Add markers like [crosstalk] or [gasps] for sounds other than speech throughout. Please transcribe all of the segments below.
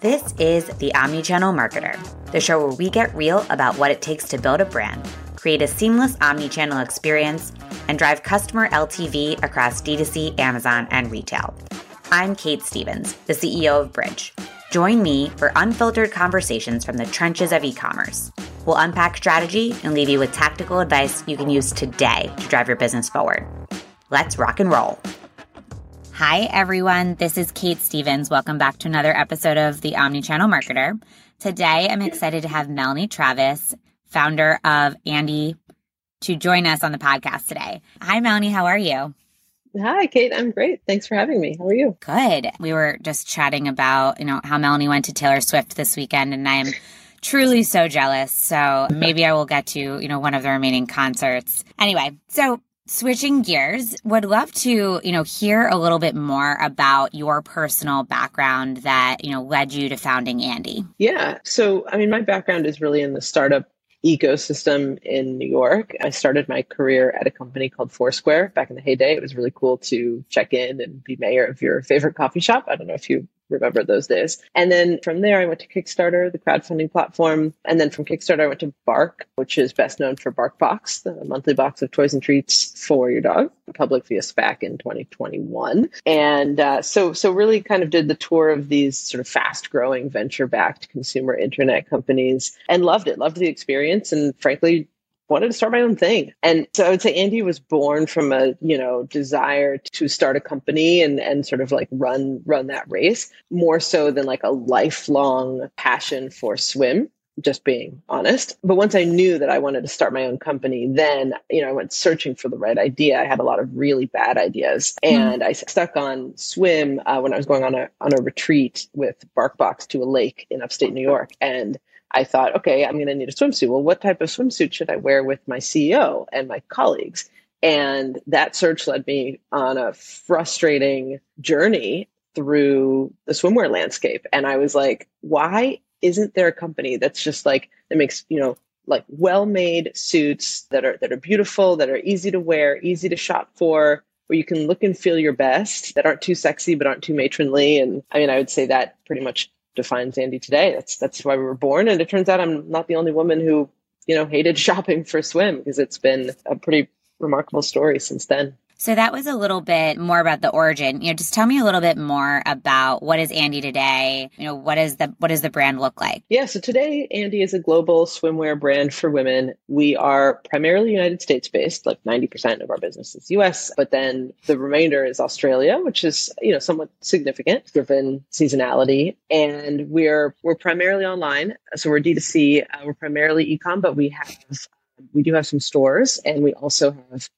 This is The Omnichannel Marketer, the show where we get real about what it takes to build a brand, create a seamless omnichannel experience, and drive customer LTV across D2C, Amazon, and retail. I'm Kait Stephens, the CEO of Brij. Join me for unfiltered conversations from the trenches of e commerce. We'll unpack strategy and leave you with tactical advice you can use today to drive your business forward. Let's rock and roll. Hi, everyone. This is Kait Stephens. Welcome back to another episode of The Omnichannel Marketer. Today, I'm excited to have Melanie Travis, founder of Andie, to join us on the podcast today. Hi, Melanie. How are you? Hi, Kate. I'm great. Thanks for having me. How are you? Good. We were just chatting about, you know, how Melanie went to Taylor Swift this weekend, and I am truly so jealous. So [laughs] maybe I will get to, you know, one of the remaining concerts. Anyway, so Switching gears, would love to, you know, hear a little bit more about your personal background that, you know, led you to founding Andie. Yeah. So, I mean, my background is really in the startup ecosystem in New York. I started my career at a company called Foursquare back in the heyday. It was really cool to check in and be mayor of your favorite coffee shop. I don't know if you remember those days. And then from there, I went to Kickstarter, the crowdfunding platform. And then from Kickstarter, I went to Bark, which is best known for Bark Box, the monthly box of toys and treats for your dog, public via SPAC in 2021. And uh, so, so really kind of did the tour of these sort of fast growing venture backed consumer internet companies and loved it, loved the experience. And frankly, wanted to start my own thing. And so I would say Andie was born from a, you know, desire to start a company and and sort of like run run that race more so than like a lifelong passion for swim just being honest. But once I knew that I wanted to start my own company, then, you know, I went searching for the right idea. I had a lot of really bad ideas hmm. and. I stuck on swim uh, when I was going on a, on a retreat with BarkBox to a lake in upstate New York. And I thought, okay, I'm going to need a swimsuit. Well, what type of swimsuit should I wear with my CEO and my colleagues? And that search led me on a frustrating journey through the swimwear landscape. And I was like, why isn't there a company that's just like, that makes, you know, like well-made suits that are that are beautiful, that are easy to wear, easy to shop for, where you can look and feel your best, that aren't too sexy but aren't too matronly. And I mean, I would say that pretty much defines Andie today. That's that's why we were born. And it turns out I'm not the only woman who, you know, hated [laughs] shopping for swim because it's been a pretty remarkable story since then. So that was a little bit more about the origin. You know, just tell me a little bit more about what is Andie today? You know, what is the what does the brand look like? Yeah, so today Andie is a global swimwear brand for women. We are primarily United States based, like 90% of our business is US, but then the remainder is Australia, which is, you know, somewhat significant given seasonality. And we're we're primarily online. So we're D2C, uh, we're primarily ecom, but we have we do have some stores and we also have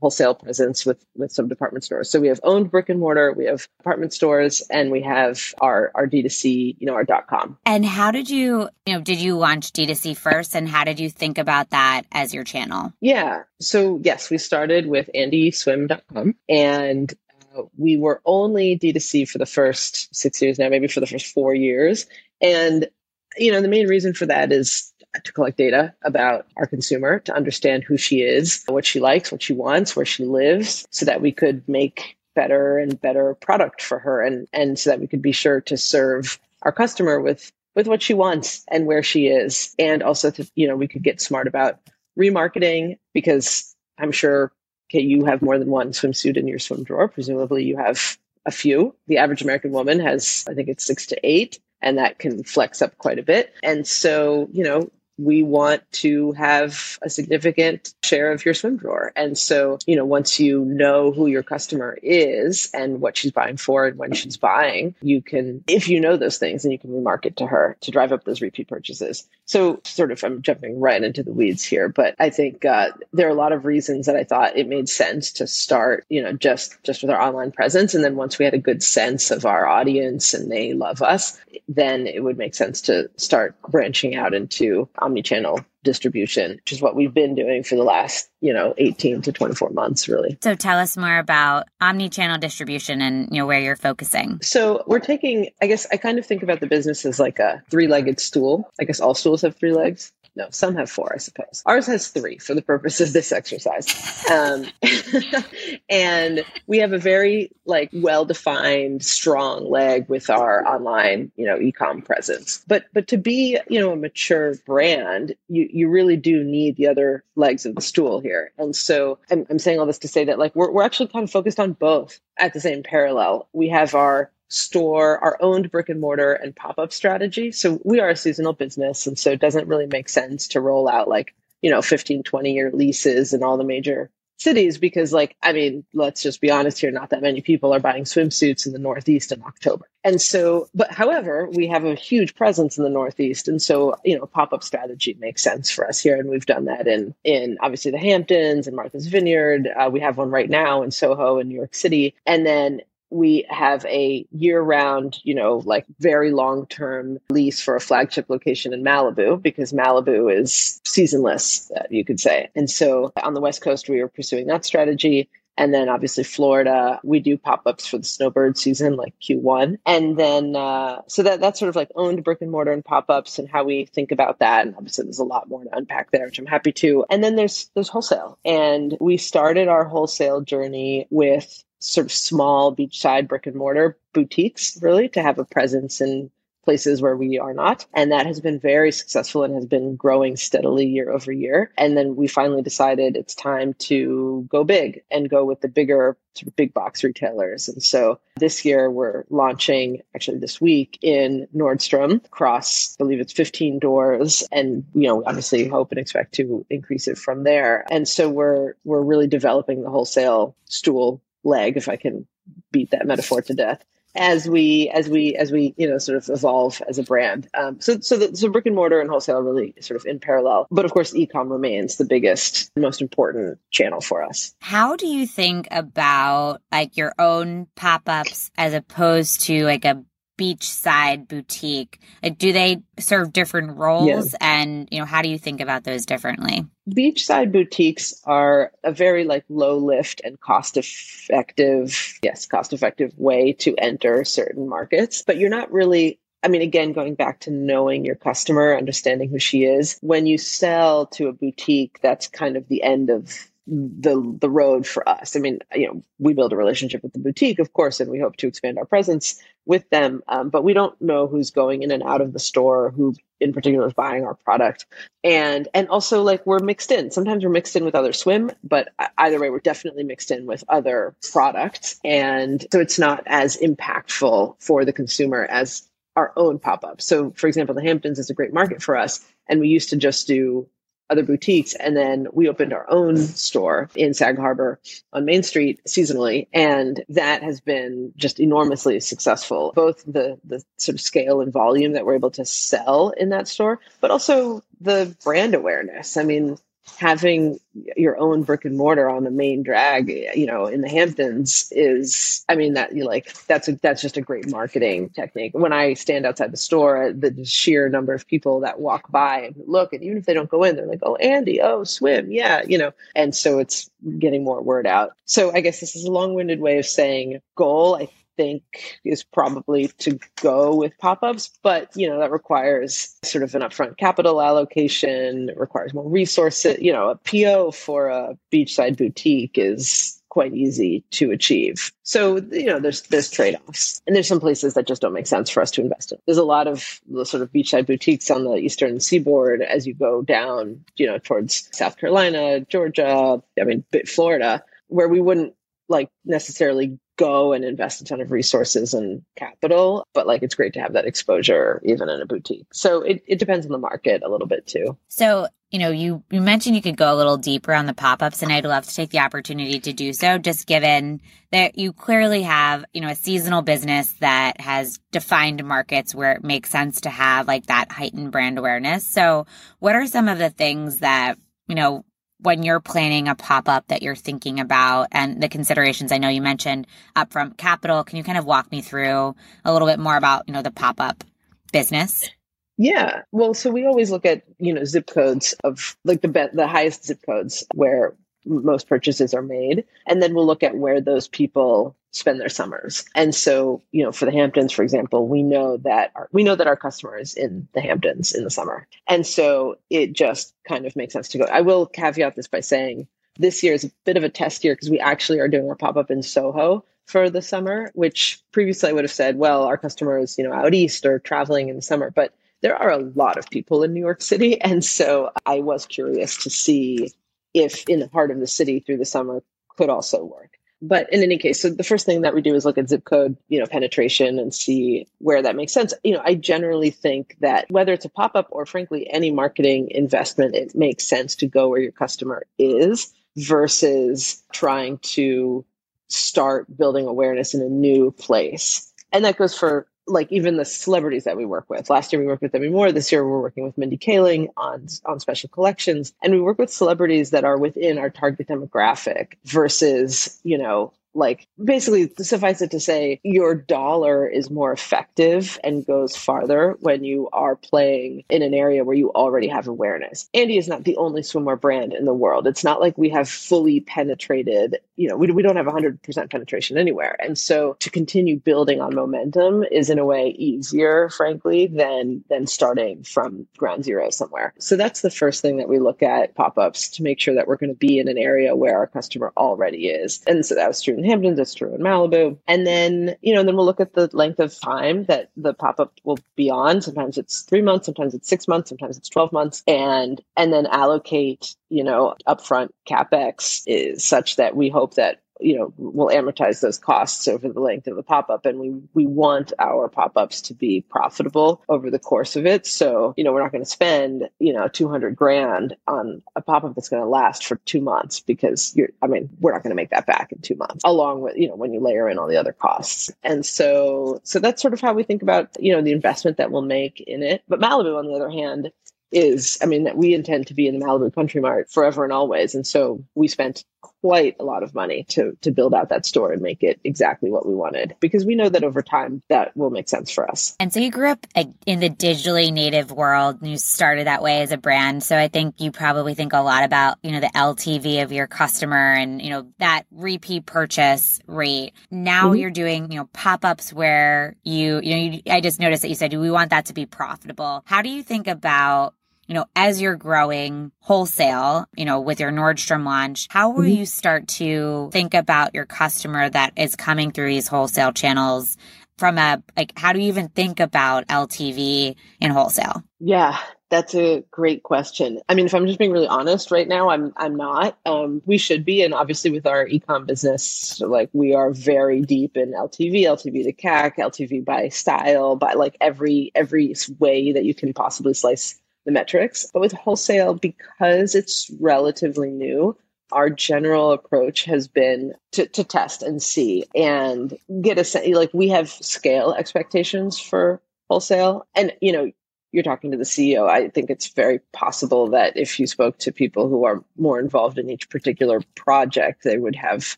wholesale presence with with some department stores. So we have owned brick and mortar, we have department stores, and we have our our D2C, you know, our dot com. And how did you, you know, did you launch D2C first and how did you think about that as your channel? Yeah. So yes, we started with andieswim.com and uh, we were only D2C for the first six years now, maybe for the first four years. And, you know, the main reason for that is to collect data about our consumer, to understand who she is, what she likes, what she wants, where she lives, so that we could make better and better product for her and, and so that we could be sure to serve our customer with with what she wants and where she is. And also to, you know, we could get smart about remarketing because I'm sure okay, you have more than one swimsuit in your swim drawer. Presumably you have a few. The average American woman has, I think it's six to eight and that can flex up quite a bit. And so, you know, we want to have a significant share of your swim drawer. And so, you know, once you know who your customer is and what she's buying for and when she's buying, you can, if you know those things, and you can remarket to her to drive up those repeat purchases. So, sort of, I'm jumping right into the weeds here, but I think uh, there are a lot of reasons that I thought it made sense to start, you know, just just with our online presence, and then once we had a good sense of our audience and they love us, then it would make sense to start branching out into omni-channel distribution, which is what we've been doing for the last, you know, 18 to 24 months, really. So tell us more about omni-channel distribution and, you know, where you're focusing. So we're taking, I guess I kind of think about the business as like a three-legged stool. I guess all stools have three legs. No, some have four, I suppose. Ours has three for the purpose of this exercise. Um, [laughs] and we have a very like well-defined, strong leg with our online, you know, ecom presence. But but to be, you know, a mature brand, you you really do need the other legs of the stool here. And so I'm, I'm saying all this to say that like we're we're actually kind of focused on both at the same parallel. We have our store, our owned brick and mortar and pop up strategy. So we are a seasonal business. And so it doesn't really make sense to roll out like, you know, 15, 20 year leases in all the major cities because, like, I mean, let's just be honest here, not that many people are buying swimsuits in the Northeast in October. And so, but however, we have a huge presence in the Northeast. And so, you know, pop up strategy makes sense for us here. And we've done that in, in obviously the Hamptons and Martha's Vineyard. Uh, we have one right now in Soho in New York City. And then we have a year round, you know, like very long term lease for a flagship location in Malibu because Malibu is seasonless, uh, you could say. And so on the West Coast, we are pursuing that strategy. And then obviously Florida, we do pop ups for the snowbird season, like Q1. And then, uh, so that, that's sort of like owned brick and mortar and pop ups and how we think about that. And obviously there's a lot more to unpack there, which I'm happy to. And then there's, there's wholesale. And we started our wholesale journey with sort of small beachside brick and mortar boutiques, really, to have a presence in places where we are not. And that has been very successful and has been growing steadily year over year. And then we finally decided it's time to go big and go with the bigger sort of big box retailers. And so this year we're launching actually this week in Nordstrom across, I believe it's 15 doors. And, you know, obviously hope and expect to increase it from there. And so we're, we're really developing the wholesale stool leg, if I can beat that metaphor to death, as we as we as we you know sort of evolve as a brand. Um, so so the, so brick and mortar and wholesale are really sort of in parallel, but of course, ecom remains the biggest, most important channel for us. How do you think about like your own pop ups as opposed to like a beachside boutique like do they serve different roles yeah. and you know how do you think about those differently beachside boutiques are a very like low lift and cost effective yes cost effective way to enter certain markets but you're not really I mean, again, going back to knowing your customer, understanding who she is. When you sell to a boutique, that's kind of the end of the the road for us. I mean, you know, we build a relationship with the boutique, of course, and we hope to expand our presence with them. Um, but we don't know who's going in and out of the store, who in particular is buying our product, and and also like we're mixed in. Sometimes we're mixed in with other swim, but either way, we're definitely mixed in with other products, and so it's not as impactful for the consumer as our own pop up. So, for example, the Hamptons is a great market for us, and we used to just do other boutiques. And then we opened our own store in Sag Harbor on Main Street seasonally. And that has been just enormously successful, both the, the sort of scale and volume that we're able to sell in that store, but also the brand awareness. I mean, having your own brick and mortar on the main drag, you know, in the Hamptons is, I mean, that you like, that's a, that's just a great marketing technique. When I stand outside the store, uh, the sheer number of people that walk by and look, and even if they don't go in, they're like, oh, Andie, oh, swim. Yeah. You know, and so it's getting more word out. So I guess this is a long winded way of saying goal. I think is probably to go with pop-ups but you know that requires sort of an upfront capital allocation. Requires more resources. You know a po for a beachside boutique is quite easy to achieve. So you know there's there's trade-offs. And there's some places that just don't make sense for us to invest in. There's a lot of the sort of beachside boutiques on the eastern seaboard as you go down you know towards south carolina georgia i mean florida where we wouldn't like necessarily go and invest a ton of resources and capital, but like it's great to have that exposure even in a boutique. So it, it depends on the market a little bit too. So, you know, you, you mentioned you could go a little deeper on the pop ups, and I'd love to take the opportunity to do so, just given that you clearly have, you know, a seasonal business that has defined markets where it makes sense to have like that heightened brand awareness. So, what are some of the things that, you know, when you're planning a pop up that you're thinking about and the considerations I know you mentioned up upfront capital. Can you kind of walk me through a little bit more about, you know, the pop up business? Yeah. Well, so we always look at, you know, zip codes of like the be- the highest zip codes where most purchases are made and then we'll look at where those people spend their summers. And so, you know, for the Hamptons, for example, we know that our, we know that our customer is in the Hamptons in the summer. And so it just kind of makes sense to go. I will caveat this by saying this year is a bit of a test year because we actually are doing our pop-up in Soho for the summer, which previously I would have said, well, our customers, you know, out east or traveling in the summer, but there are a lot of people in New York City. [laughs] And so I was curious to see if in the heart of the city through the summer could also work. But in any case, so the first thing that we do is look at zip code, you know, penetration and see where that makes sense. You know, I generally think that whether it's a pop-up or frankly any marketing investment, it makes sense to go where your customer is versus trying to start building awareness in a new place. And that goes for like even the celebrities that we work with. Last year we worked with Demi Moore. This year we're working with Mindy Kaling on on special collections, and we work with celebrities that are within our target demographic versus you know like basically suffice it to say your dollar is more effective and goes farther when you are playing in an area where you already have awareness. Andie is not the only swimwear brand in the world. It's not like we have fully penetrated you know we, we don't have 100% penetration anywhere. And so to continue building on momentum is in a way easier frankly than than starting from ground zero somewhere. So that's the first thing that we look at pop-ups to make sure that we're going to be in an area where our customer already is. And so that was true in Hamptons, it's true in Malibu. And then, you know, then we'll look at the length of time that the pop-up will be on. Sometimes it's three months, sometimes it's six months, sometimes it's 12 months. And and then allocate, you know, upfront capex is such that we hope that you know we'll amortize those costs over the length of the pop-up and we we want our pop-ups to be profitable over the course of it. So you know we're not going to spend you know 200 grand on a pop-up that's going to last for two months because you're i mean we're not going to make that back in two months along with you know when you layer in all the other costs. And so so that's sort of how we think about you know the investment that we'll make in it. But malibu on the other hand is, I mean, that we intend to be in the Malibu Country Mart forever and always. And so we spent quite a lot of money to to build out that store and make it exactly what we wanted because we know that over time that will make sense for us. And so you grew up in the digitally native world and you started that way as a brand. So I think you probably think a lot about, you know, the LTV of your customer and, you know, that repeat purchase rate. Now mm-hmm. you're doing, you know, pop-ups where you, you know, you, I just noticed that you said we want that to be profitable. How do you think about you know, as you're growing wholesale, you know, with your Nordstrom launch, how will mm-hmm. you start to think about your customer that is coming through these wholesale channels from a, like, how do you even think about LTV in wholesale? Yeah, that's a great question. I mean, if I'm just being really honest right now, I'm I'm not. Um, we should be, and obviously with our ecom business, like we are very deep in LTV, LTV to CAC, LTV by style, by like every every way that you can possibly slice the metrics. But with wholesale, because it's relatively new, our general approach has been to, to test and see and get a sense like we have scale expectations for wholesale. And, you know, you're talking to the CEO. I think it's very possible that if you spoke to people who are more involved in each particular project, they would have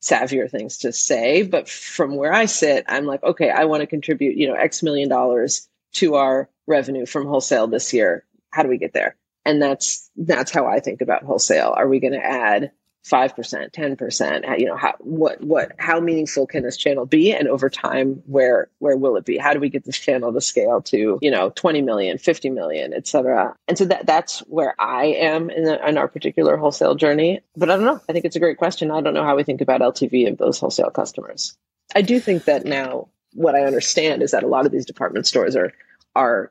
savvier things to say. But from where I sit, I'm like, okay, I want to contribute, you know, X million dollars to our revenue from wholesale this year how do we get there? And that's that's how I think about wholesale. Are we going to add five percent, ten percent? You know, how what what how meaningful can this channel be? And over time, where where will it be? How do we get this channel to scale to you know 20 million, 50 million, et cetera? And so that that's where I am in, the, in our particular wholesale journey. But I don't know. I think it's a great question. I don't know how we think about LTV of those wholesale customers. I do think that now what I understand is that a lot of these department stores are are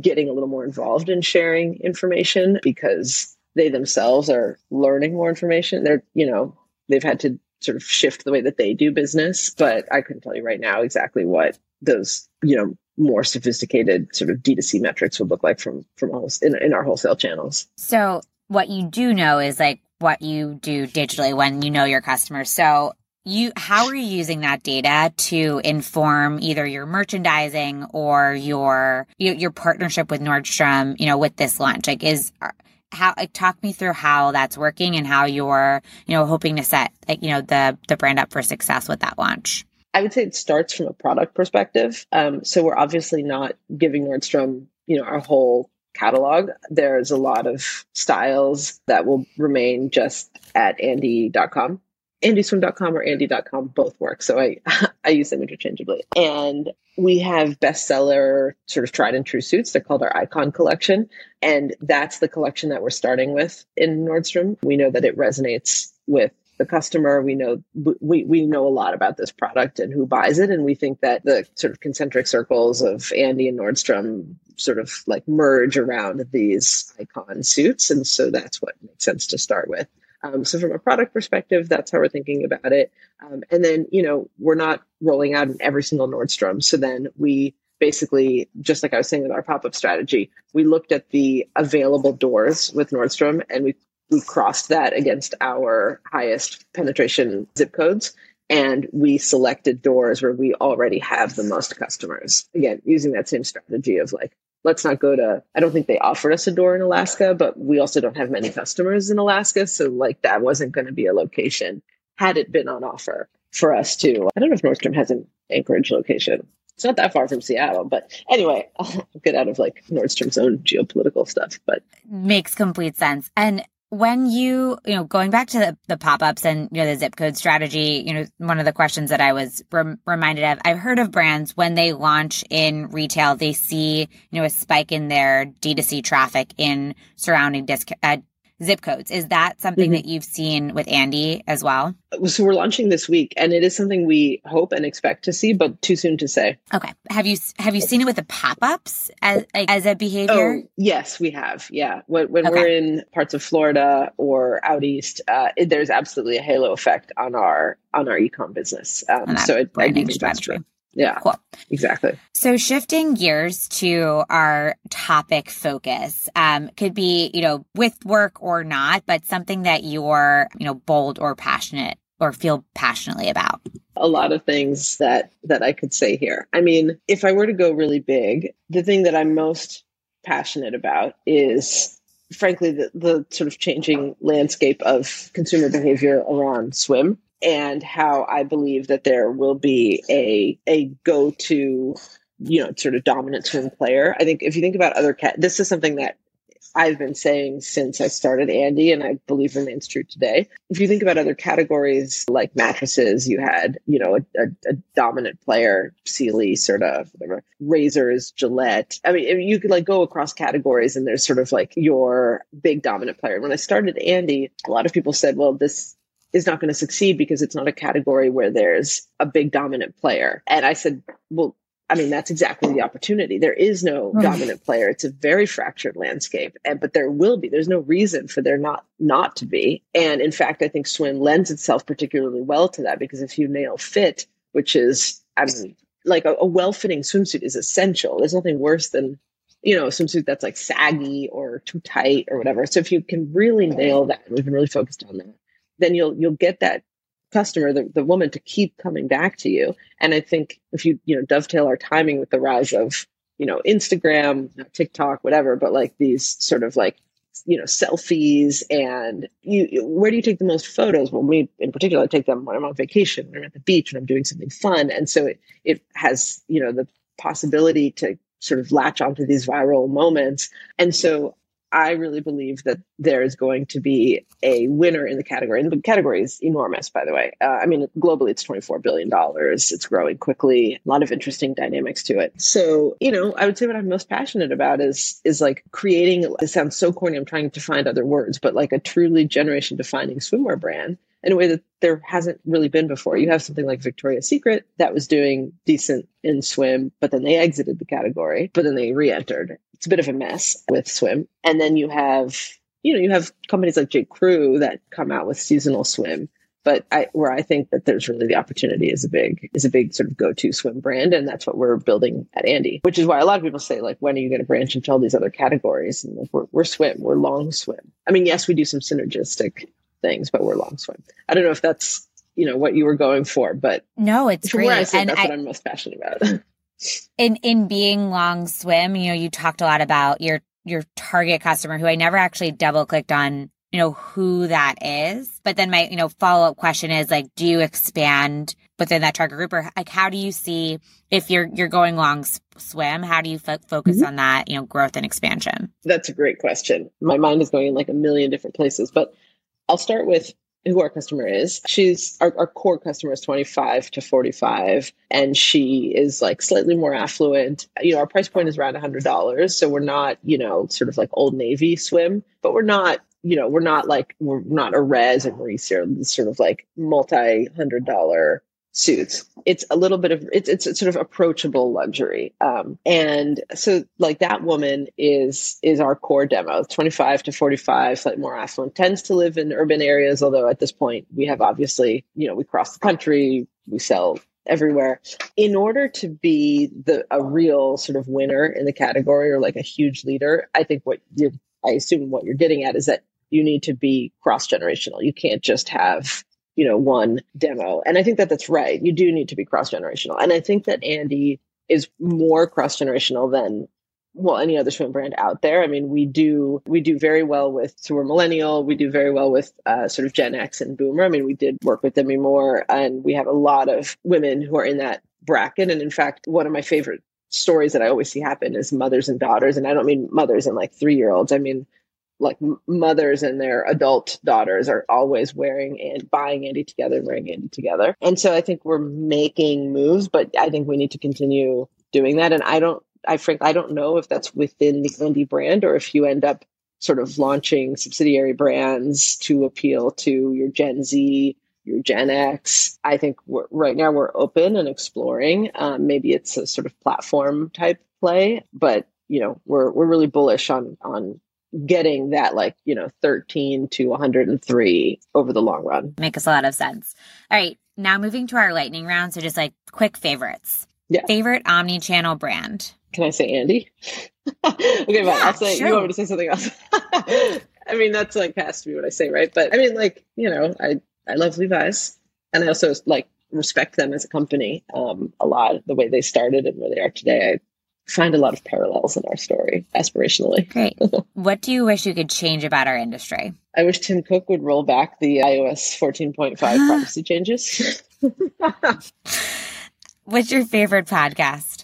getting a little more involved in sharing information because they themselves are learning more information. They're, you know, they've had to sort of shift the way that they do business, but I couldn't tell you right now exactly what those, you know, more sophisticated sort of D2C metrics would look like from from almost in, in our wholesale channels. So what you do know is like what you do digitally when you know your customers. So you how are you using that data to inform either your merchandising or your your partnership with Nordstrom, you know, with this launch? Like is how like, talk me through how that's working and how you're, you know, hoping to set like, you know, the the brand up for success with that launch. I would say it starts from a product perspective. Um, so we're obviously not giving Nordstrom, you know, our whole catalog. There's a lot of styles that will remain just at Andie.com andieswim.com or andie.com both work. So I, [laughs] I use them interchangeably. And we have bestseller sort of tried and true suits. They're called our icon collection. And that's the collection that we're starting with in Nordstrom. We know that it resonates with the customer. We know we, we know a lot about this product and who buys it. And we think that the sort of concentric circles of Andie and Nordstrom sort of like merge around these icon suits. And so that's what makes sense to start with. Um, so from a product perspective, that's how we're thinking about it. Um, and then, you know, we're not rolling out in every single Nordstrom. So then we basically, just like I was saying with our pop-up strategy, we looked at the available doors with Nordstrom and we we crossed that against our highest penetration zip codes and we selected doors where we already have the most customers. Again, using that same strategy of like let's not go to i don't think they offered us a door in alaska but we also don't have many customers in alaska. So like that wasn't going to be a location had it been on offer for us too i don't know if nordstrom has an anchorage location. It's not that far from seattle but anyway [laughs] i'll get out of like nordstrom's own geopolitical stuff but makes complete sense. And when you you know going back to the, the pop-ups and you know the zip code strategy you know one of the questions that i was rem- reminded of i've heard of brands when they launch in retail they see you know a spike in their d2c traffic in surrounding disc- uh, zip codes. Is that something mm-hmm. that you've seen with Andie as well? So we're launching this week, and it is something we hope and expect to see, but too soon to say. Okay. Have you have you seen it with the pop ups as like, as a behavior? Oh, yes, we have. Yeah, when, when okay. we're in parts of Florida or out east, uh, it, there's absolutely a halo effect on our on our ecom business. Um, so it, I do think that's true. Yeah. Cool. Exactly. So shifting gears to our topic focus um, could be, you know, with work or not, but something that you're, you know, bold or passionate or feel passionately about. A lot of things that that I could say here. I mean, if I were to go really big, the thing that I'm most passionate about is frankly the, the sort of changing landscape of consumer behavior around swim and how I believe that there will be a a go to you know sort of dominant swim player. I think if you think about other cat, this is something that I've been saying since I started Andie, and I believe remains true today. If you think about other categories like mattresses, you had, you know, a, a, a dominant player, Sealy, sort of, whatever, razors, Gillette. I mean, you could like go across categories and there's sort of like your big dominant player. When I started Andie, a lot of people said, well, this is not going to succeed because it's not a category where there's a big dominant player. And I said, well, I mean, that's exactly the opportunity. There is no mm. dominant player. It's a very fractured landscape, and but there will be. There's no reason for there not not to be. And in fact, I think swim lends itself particularly well to that because if you nail fit, which is, I mean, like a, a well-fitting swimsuit is essential. There's nothing worse than you know, a swimsuit that's like saggy or too tight or whatever. So if you can really nail that, we've been really focused on that then you'll you'll get that customer, the, the woman to keep coming back to you. And I think if you, you know, dovetail our timing with the rise of, you know, Instagram, TikTok, whatever, but like these sort of like, you know, selfies and you, where do you take the most photos? Well, we in particular I take them when I'm on vacation, when I'm at the beach, when I'm doing something fun. And so it, it has, you know, the possibility to sort of latch onto these viral moments. And so I really believe that there is going to be a winner in the category. And the category is enormous, by the way. Uh, I mean, globally, it's $24 billion. It's growing quickly, a lot of interesting dynamics to it. So, you know, I would say what I'm most passionate about is, is like creating, it sounds so corny. I'm trying to find other words, but like a truly generation defining swimwear brand in a way that there hasn't really been before. You have something like Victoria's Secret that was doing decent in swim, but then they exited the category, but then they re-entered. It's a bit of a mess with swim. And then you have, you know, you have companies like J. Crew that come out with seasonal swim. But I, where I think that there's really the opportunity is a big is a big sort of go to swim brand, and that's what we're building at Andie. Which is why a lot of people say like, when are you going to branch into all these other categories? And like, we're, we're swim, we're long swim. I mean, yes, we do some synergistic things, but we're long swim. I don't know if that's you know what you were going for, but no, it's great. I sit, and that's I, what I'm most passionate about. [laughs] in in being long swim, you know, you talked a lot about your your target customer who I never actually double clicked on, you know, who that is. But then my, you know, follow up question is like, do you expand within that target group or like, how do you see if you're, you're going long swim, how do you fo- focus mm-hmm. on that, you know, growth and expansion? That's a great question. My mind is going in like a million different places, but I'll start with who our customer is. She's our, our core customer is 25 to 45, and she is like slightly more affluent. You know, our price point is around $100. So we're not, you know, sort of like Old Navy swim, but we're not you know, we're not like we're not Eres and Mauricio, sort of like multi hundred dollar suits. It's a little bit of it's it's sort of approachable luxury. Um, and so like that woman is is our core demo, 25 to 45, slightly more affluent, tends to live in urban areas, although at this point we have obviously, you know, we cross the country, we sell everywhere. In order to be the a real sort of winner in the category or like a huge leader, I think what you're I assume what you're getting at is that you need to be cross generational. You can't just have you know one demo. And i think that that's right. You do need to be cross generational and i think that Andie is more cross generational than well any other swim brand out there. I mean we do we do very well with so we're millennial. We do very well with uh, sort of gen x and boomer. I mean we did work with demi moore and we have a lot of women who are in that bracket. And in fact one of my favorite stories that i always see happen is mothers and daughters. And i don't mean mothers and like three year olds i mean like mothers and their adult daughters are always wearing and buying Andie together, wearing Andie together. And so I think we're making moves, but I think we need to continue doing that. And I don't, I frankly, I don't know if that's within the Andie brand or if you end up sort of launching subsidiary brands to appeal to your Gen Z, your Gen X. I think right now we're open and exploring. Um, maybe it's a sort of platform type play, but you know, we're we're really bullish on on getting that like you know 13 to 103 over the long run. Makes a lot of sense. All right now moving to our lightning round so just like quick favorites. Yeah. Favorite omni-channel brand. Can i say andie? [laughs] Okay but i'll say sure. you want me to say something else? [laughs] I mean that's like has to be what i say right? But i mean like you know i i love levi's and i also like respect them as a company um, a lot the way they started and where they are today. I find a lot of parallels in our story aspirationally. Great. [laughs] what do you wish you could change about our industry? I wish Tim Cook would roll back the iOS 14.5 [gasps] privacy changes. [laughs] What's your favorite podcast?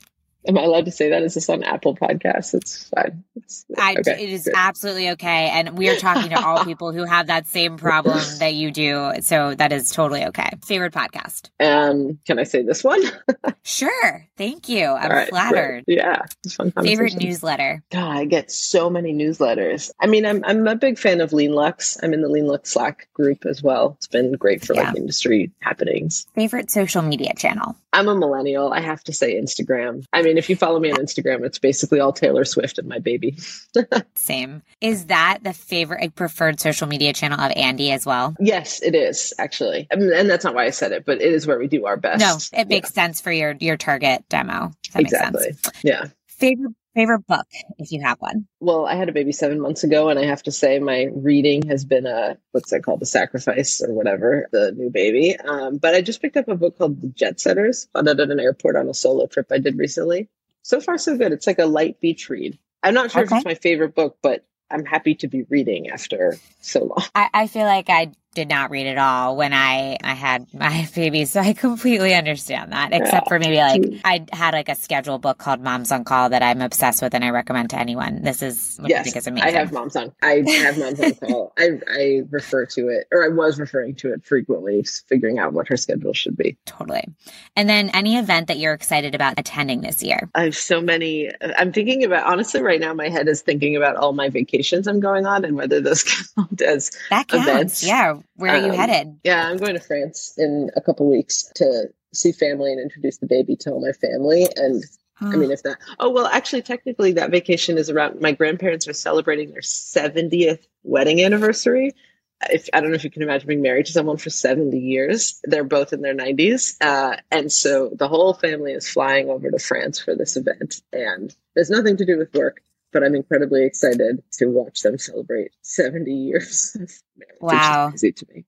Am I allowed to say that? Is this on Apple Podcasts? It's fine. It's, I, okay, it is good. absolutely okay. And we are talking to all [laughs] people who have that same problem that you do. So that is totally okay. Favorite podcast? Um, can I say this one? [laughs] sure. Thank you. I'm right, flattered. Great. Yeah. Favorite newsletter? God, I get so many newsletters. I mean, I'm, I'm a big fan of Lean Luxe. I'm in the Lean Luxe Slack group as well. It's been great for yeah. like industry happenings. Favorite social media channel? I'm a millennial. I have to say Instagram. I mean, if you follow me on Instagram, it's basically all Taylor Swift and my baby. [laughs] Same. Is that the favorite, like, preferred social media channel of Andie as well? Yes, it is actually. I mean, and that's not why I said it, but it is where we do our best. No, it makes yeah. sense for your your target demo. That exactly. Yeah. Favorite favorite book if you have one? Well i had a baby seven months ago and i have to say my reading has been a what's that called? The sacrifice or whatever the new baby. Um, but i just picked up a book called the jet setters found it at an airport on a solo trip i did recently. So far so good. It's like a light beach read. I'm not sure okay. if it's my favorite book but i'm happy to be reading after so long. I, I feel like i did not read it all when I I had my [laughs] baby, so I completely understand that. Except for maybe like I had like a schedule book called Moms on Call that I'm obsessed with and I recommend to anyone. This is yes, I think is amazing. I have Moms on. I have Moms on Call. [laughs] I I refer to it, or I was referring to it frequently, figuring out what her schedule should be. Totally. And then any event that you're excited about attending this year? I have so many. Uh, I'm thinking about honestly right now. My head is thinking about all my vacations I'm going on and whether those [laughs] count as that counts. Events. Yeah where are you um, headed? Yeah, I'm going to France in a couple weeks to see family and introduce the baby to all my family. And I mean, if that, oh, well, actually, technically, that vacation is around my grandparents are celebrating their 70th wedding anniversary. If I don't know if you can imagine being married to someone for 70 years, they're both in their 90s. Uh, and so the whole family is flying over to France for this event. And there's nothing to do with work but I'm incredibly excited to watch them celebrate 70 years. wow. Crazy to me.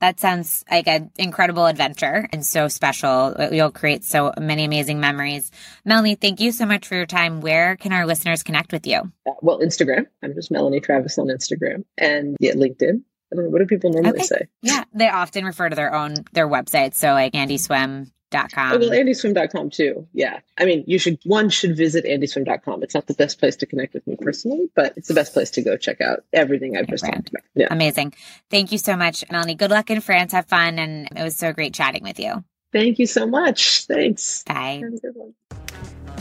That sounds like an incredible adventure and so special. You'll create so many amazing memories. Melanie, thank you so much for your time. Where can our listeners connect with you? Uh, well, Instagram. I'm just Melanie Travis on Instagram and yeah, LinkedIn. I don't know. What do people normally okay. say? Yeah. They often refer to their own, their website. So like Andie Swim andieswim.com. Oh, well, andieswim.com too. Yeah. I mean, you should, one should visit andieswim.com. It's not the best place to connect with me personally, but it's the best place to go check out everything I've just talked about. Yeah. Amazing. Thank you so much, Melanie. Good luck in France. Have fun. And it was so great chatting with you. Thank you so much. Thanks. Bye.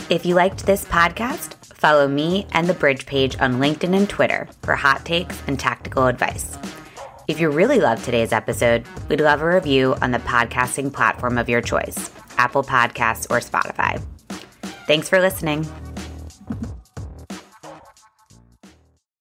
If you liked this podcast, follow me and the Brij page on LinkedIn and Twitter for hot takes and tactical advice. If you really loved today's episode, we'd love a review on the podcasting platform of your choice Apple Podcasts or Spotify. Thanks for listening.